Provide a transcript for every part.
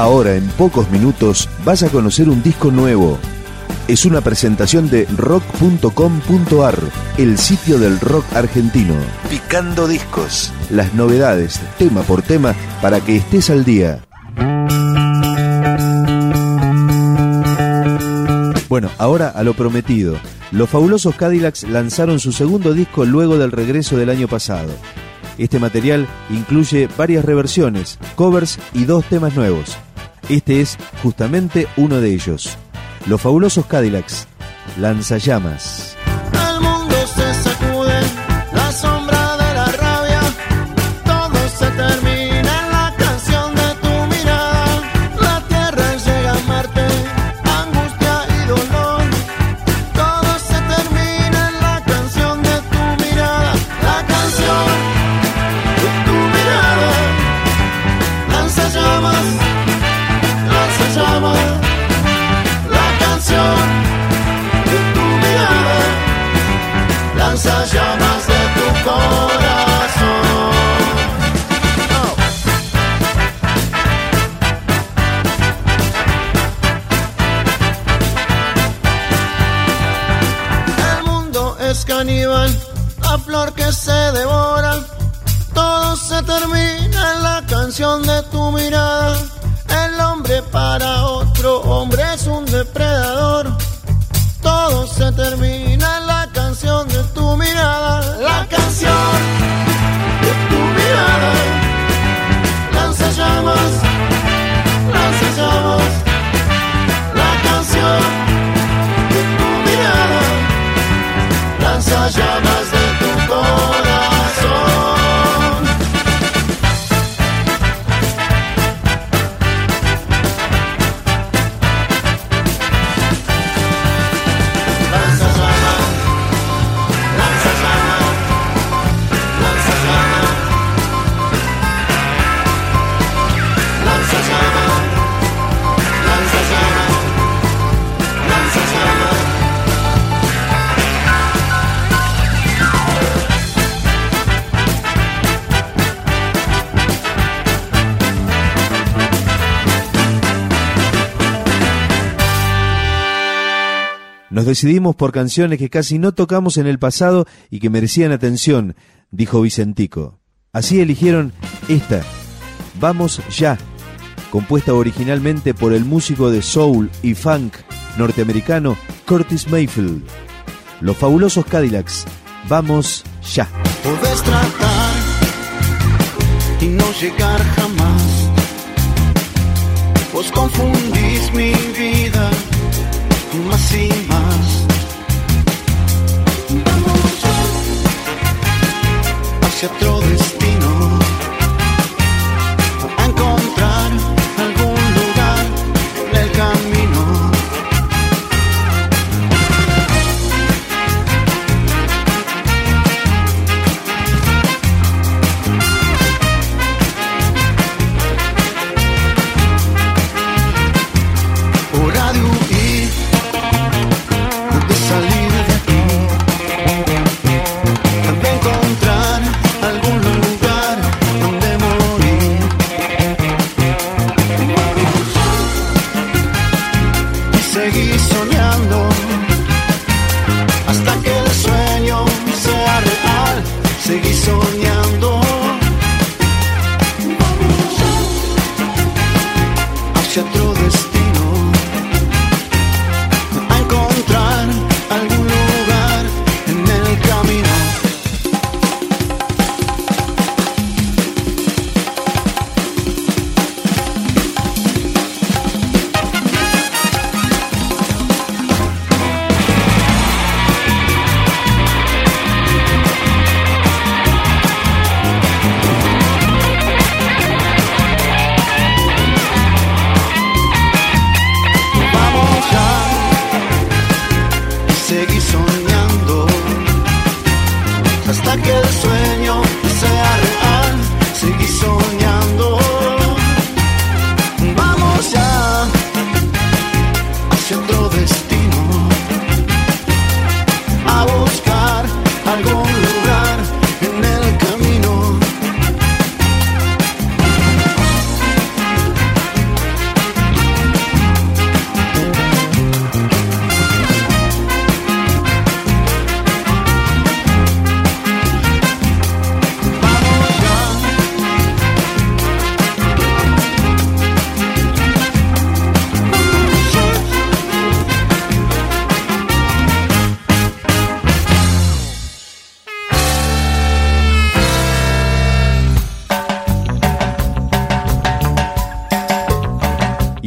Ahora, en pocos minutos, vas a conocer un disco nuevo. Es una presentación de rock.com.ar, el sitio del rock argentino. Picando discos. Las novedades, tema por tema, para que estés al día. Bueno, ahora a lo prometido. Los fabulosos Cadillacs lanzaron su segundo disco luego del regreso del año pasado. Este material incluye varias reversiones, covers y dos temas nuevos. Este es justamente uno de ellos. Los fabulosos Cadillacs, Lanzallamas. Nos decidimos por canciones que casi no tocamos en el pasado y que merecían atención, dijo Vicentico. Así eligieron esta, Vamos ya, compuesta originalmente por el músico de soul y funk norteamericano Curtis Mayfield. Los fabulosos Cadillacs, Vamos ya. Puedes tratar y no llegar jamás. Vos confundís mi vida más y más. Vamos hacia otro destino.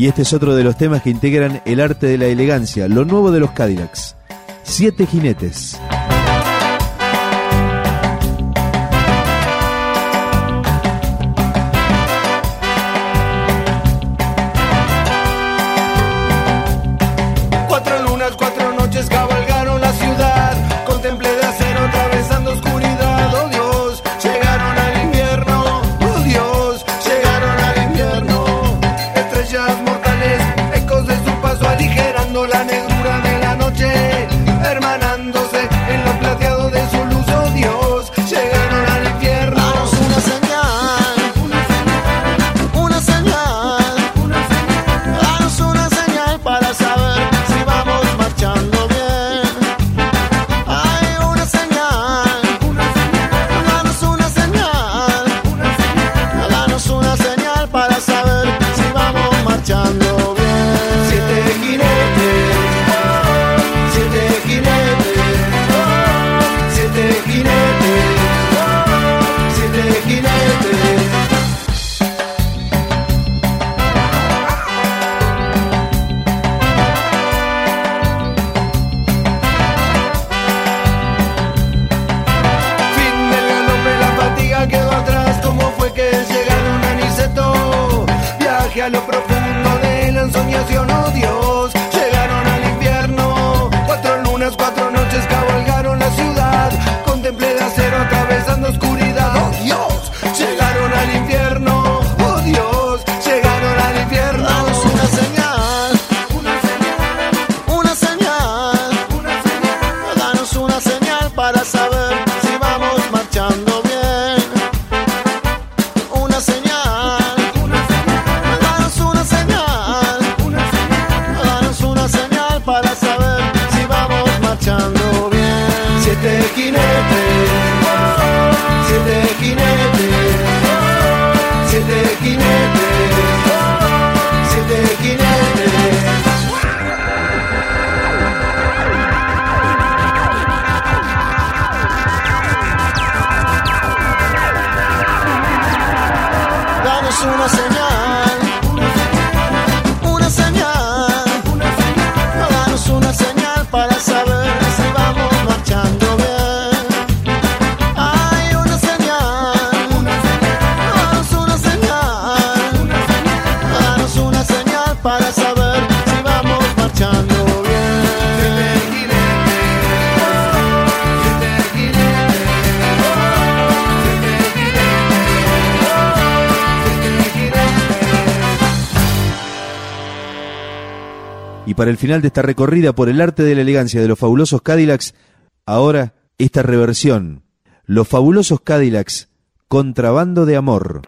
Y este es otro de los temas que integran el arte de la elegancia, lo nuevo de los Cadillacs. Siete jinetes. lo profundo de la ensoñación odio. Y para el final de esta recorrida por el arte de la elegancia de los fabulosos Cadillacs, ahora esta reversión. Los fabulosos Cadillacs, contrabando de amor.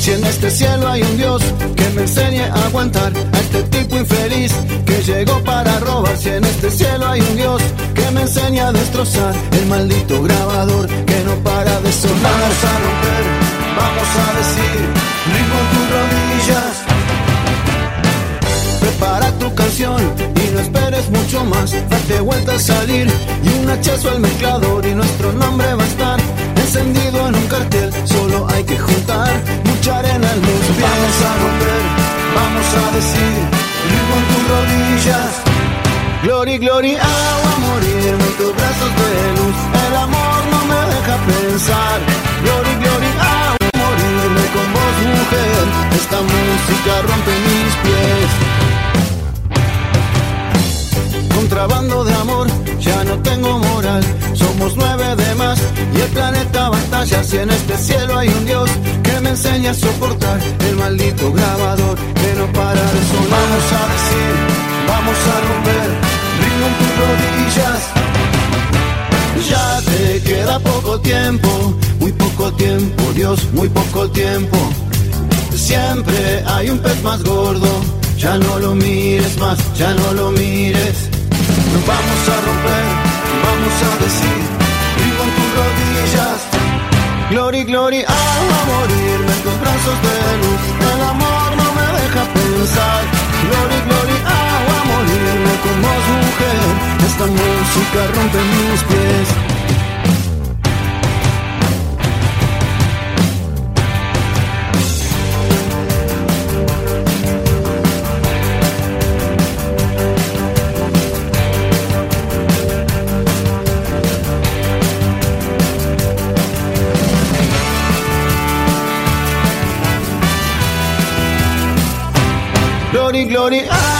Si en este cielo hay un Dios que me enseñe a aguantar a este tipo infeliz que llegó para robar. Si en este cielo hay un Dios que me enseñe a destrozar el maldito grabador que no para de sonar. A romper vamos a decir, ritmo tus rodillas. Prepara tu canción y no esperes mucho más. Date vuelta a salir y un hachazo al mezclador y nuestro nombre va a estar encendido en un cartel. Solo hay que juntar mucha arena en los pies. Vamos a romper, vamos a decir, ritmo tus rodillas. Glory, glory, agua a morir en tus brazos de luz. Si en este cielo hay un Dios que me enseña a soportar el maldito grabador que no para de sonar. Vamos a decir, vamos a romper, ritmo en tus rodillas. Ya te queda poco tiempo muy poco tiempo, Dios, muy poco tiempo. Siempre hay un pez más gordo, ya no lo mires más, ya no lo mires. Vamos a romper, vamos a Glory, glory, a morirme en tus brazos de luz. El amor no me deja pensar. Glory, glory, a morirme con vos, mujer. Esta música rompe mis pies. Glory, glory,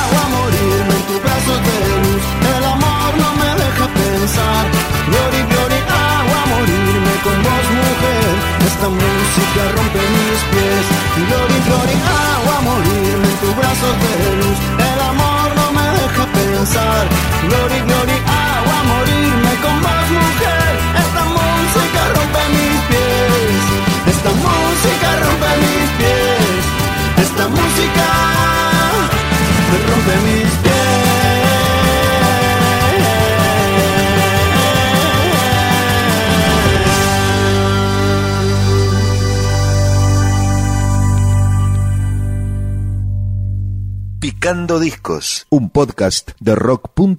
Picando Discos, un podcast de rock.com